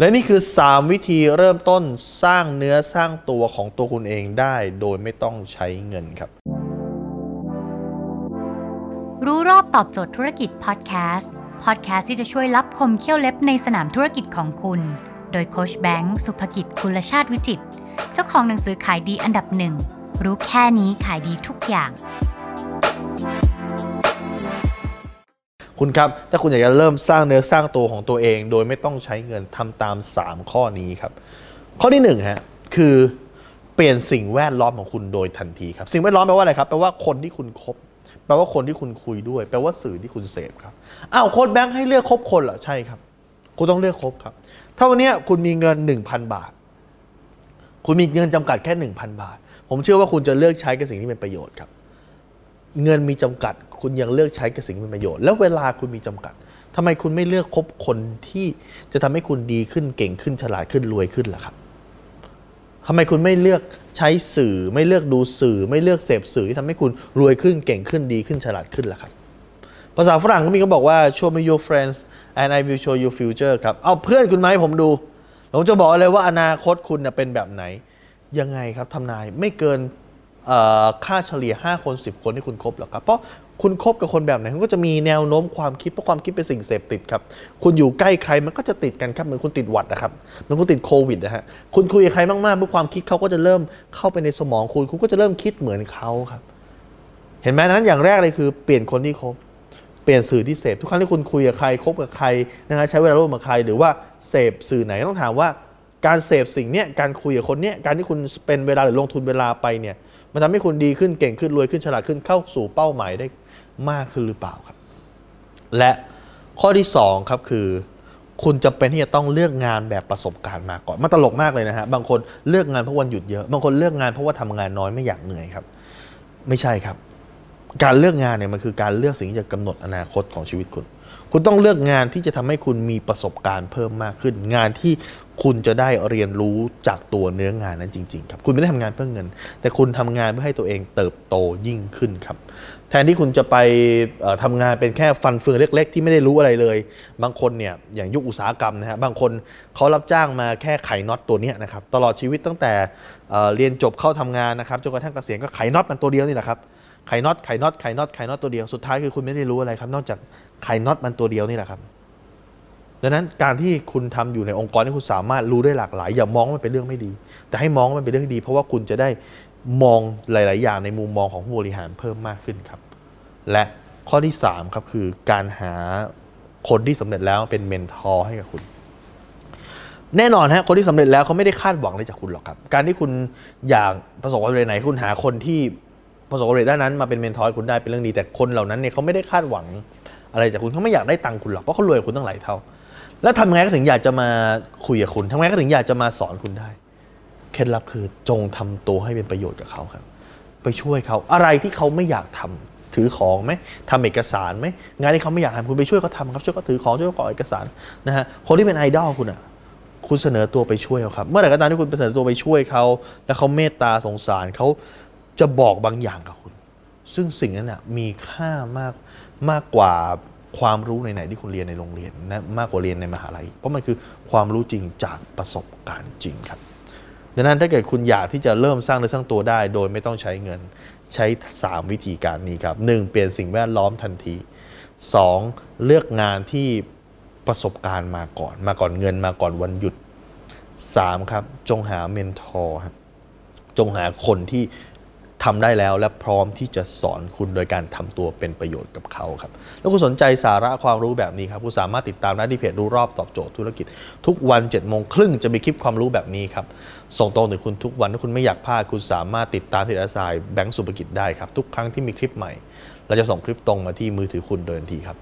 และนี่คือ 3 วิธีเริ่มต้นสร้างเนื้อสร้างตัวของตัวคุณเองได้โดยไม่ต้องใช้เงินครับ รู้รอบตอบโจทย์ธุรกิจพอดแคสต์พอดแคสต์ที่จะช่วยรับคมเขี้ยวเล็บในสนามธุรกิจของคุณ โดยโคชแบงค์สุภกิจคุลชาติวิจิต เจ้าของหนังสือขายดีอันดับหนึ่งรู้แค่นี้ขายดีทุกอย่าง คุณครับ ถ้าคุณอยากจะเริ่มสร้างเนื้อสร้างตัวของตัวเอง โดยไม่ต้องใช้เงินทำตาม 3 ข้อนี้ครับ ข้อที่1ฮะคือเปลี่ยนสิ่งแวดล้อมของคุณโดยทันทีครับ สิ่งแวดล้อมแปลว่าอะไรครับแปลว่าคนที่คุณคบแปลว่าคนที่คุณคุยด้วย แปลว่าสื่อที่คุณเสพครับอ้าวโค้ดแบงค์ให้เลือกคบคนเหรอใช่ครับ คุณต้องเลือกคบครับ ถ้าวันนี้คุณมีเงิน 1,000 บาท คุณมีเงินจำกัดแค่ 1,000 บาท ผมเชื่อว่าคุณจะเลือกใช้กับสิ่งที่เป็นประโยชน์ครับ เงินมีจำกัด คุณยังเลือกใช้กับสิ่งที่เป็นประโยชน์ แล้วเวลาคุณมีจำกัดทำไมคุณไม่เลือกคบคนที่จะทำให้คุณดีขึ้นเก่งขึ้นฉลาดขึ้นรวยขึ้นล่ะครับทำไมคุณไม่เลือกใช้สื่อ ไม่เลือกดูสื่อ ไม่เลือกเสพสื่อที่ทำให้คุณรวยขึ้นเก่งขึ้นดีขึ้นฉลาดขึ้นล่ะครับภาษาฝรั่งก็มีเขาบอกว่า show me your friends and I will show you future ครับ เอาเพื่อนคุณมาให้ผมดู ผมจะบอกเลยว่าอนาคตคุณน่ะเป็นแบบไหน ยังไงครับทำนายไม่เกิน ค่าเฉลี่ย 5 คน 10 คนที่คุณคบหรอกครับ เพราะคุณคบกับคนแบบไหนคุณก็จะมีแนวโน้มความคิดเพราะความคิดเป็นสิ่งเสพติดครับ คุณอยู่ใกล้ใครมันก็จะติดกันครับเหมือนคุณติดหวัดนะครับเหมือนคุณติดโควิดนะฮะคุณคุยกับใครมากๆเมื่อความคิดเขาก็จะเริ่มเข้าไปในสมองคุณคุณก็จะเริ่มคิดเหมือนเขาครับ เห็นไหมนั้นอย่างแรกเลยคือเปลี่ยนคนที่คบเปลี่ยนสื่อที่เสพทุกครั้งที่คุณคุยกับใครคบกับใครนะฮะใช้เวลาร่วมกับใครหรือว่าเสพสื่อไหนต้องถามว่า การเสพสิ่งเนี้ยการคุยกับคนเนี้ยการที่คุณเป็นเวลาหรือลงทุนเวลาไปเนี่ย มันทำให้คุณดีขึ้นเก่งขึ้นรวยขึ้นฉลาดขึ้นเข้าสู่เป้าหมายได้มากขึ้นหรือเปล่าครับ และข้อที่สองครับคือ คุณจะเป็นที่จะต้องเลือกงานแบบประสบการณ์มาก่อนมันตลกมากเลยนะฮะบางคนเลือกงานเพราะวันหยุดเยอะ บางคนเลือกงานเพราะว่าทำงานน้อยไม่อยากเหนื่อยครับ ไม่ใช่ครับ การเลือกงานเนี่ยมันคือการเลือกสิ่งที่จะกำหนดอนาคตของชีวิตคุณ คุณต้องเลือกงานที่จะทำให้คุณมีประสบการณ์เพิ่มมากขึ้น งานที่ คุณจะได้เรียนรู้จากตัวเนื้องานนั้นจริงๆครับคุณไม่ได้ทำงานเพื่อเงิน แต่คุณทำงานเพื่อให้ตัวเองเติบโตยิ่งขึ้นครับ แทนที่คุณจะไปทำงานเป็นแค่ฟันเฟืองเล็ก ๆ ที่ไม่ได้รู้อะไรเลย บางคนเนี่ยอย่างยุคอุตสาหกรรมนะฮะบางคนเขารับจ้างมาแค่ไขน็อตตัวนี้นะครับตลอดชีวิตตั้งแต่เเรียนจบเข้าทำงานนะครับจนกระทั่งเกษียณก็ไขน็อตมันตัวเดียวนี่แหละครับไขน็อตไขน็อตไขน็อตไขน็อตตัวเดียวสุดท้ายคือคุณไม่ได้รู้อะไรครับ นอกจากไขน็อตมันตัวเดียวนี่แหละครับ ดังนั้นการที่คุณทำอยู่ในองค์กรที่คุณสามารถรู้ได้หลากหลาย อย่ามองว่ามันเป็นเรื่องไม่ดี แต่ให้มองว่ามันเป็นเรื่องที่ดี เพราะว่าคุณจะได้มองหลาย ๆ อย่างในมุมมองของผู้บริหารเพิ่มมากขึ้นครับ และข้อที่3ครับคือการหาคนที่สำเร็จแล้วเป็นเมนทอร์ให้กับคุณ แน่นอนฮะคนที่สำเร็จแล้วเขาไม่ได้คาดหวังอะไรจากคุณหรอกครับ การที่คุณอยากประสบความสำเร็จไหน คุณหาคนที่ประสบความสำเร็จด้านนั้นมาเป็น mentor ให้คุณได้เป็นเรื่องดีแต่คนเหล่านั้นเนี่ยเขาไม่ได้คาดหวังอะไรจากคุณเขาไม่อยากได้ตังค์คุณหรอกเพราะเขารวยกว่าคุณตั้งหลายเท่า แล้วทำไงก็ถึงอยากจะมาคุยกับคุณทำไงก็ถึงอยากจะมาสอนคุณได้ เคล็ดลับคือจงทำตัวให้เป็นประโยชน์กับเขาครับ ไปช่วยเขาอะไรที่เขาไม่อยากทำถือของไหมทำเอกสารไหมงานที่เขาไม่อยากทำคุณไปช่วยเขาทำครับช่วยเขาถือของช่วยเขากรอกเอกสารนะฮะคนที่เป็นไอดอลคุณอะคุณเสนอตัวไปช่วยเขาครับ เมื่อไหร่ก็ตามที่คุณไปเสนอตัวไปช่วยเขา แล้วเขาเมตตาสงสารเขาจะบอกบางอย่างกับคุณ ซึ่งสิ่งนั้นน่ะมีค่ามากมากกว่า ความรู้ไหนๆที่คุณเรียนในโรงเรียนนะมากกว่าเรียนในมหาลัย เพราะมันคือความรู้จริงจากประสบการณ์จริงครับดังนั้นถ้าเกิดคุณอยากที่จะเริ่มสร้างเนื้อสร้างตัวได้ โดยไม่ต้องใช้เงินใช้ 3 วิธีการนี้ครับ 1. เปลี่ยนสิ่งแวดล้อมทันที 2. เลือกงานที่ประสบการณ์มาก่อน มาก่อนเงินมาก่อนวันหยุด 3. ครับจงหา mentor ครับจงหาคนที่ ทำได้แล้วและพร้อมที่จะสอนคุณโดยการทำตัวเป็นประโยชน์กับเขาครับแล้วคุณสนใจสาระความรู้แบบนี้ครับคุณสามารถติดตามได้ที่เพจรู้รอบตอบโจทย์ธุรกิจ ทุกวัน7จ็ดโมงครึ่งจะมีคลิปความรู้แบบนี้ครับส่งตรงถึงคุณทุกวันถ้าคุณไม่อยากพลาดคุณสามารถติดตามเพจอาสายแบงก์สุภกิจได้ครับทุกครั้งที่มีคลิปใหม่เราจะส่งคลิปตรงมาที่มือถือคุณโดยทันทีครับ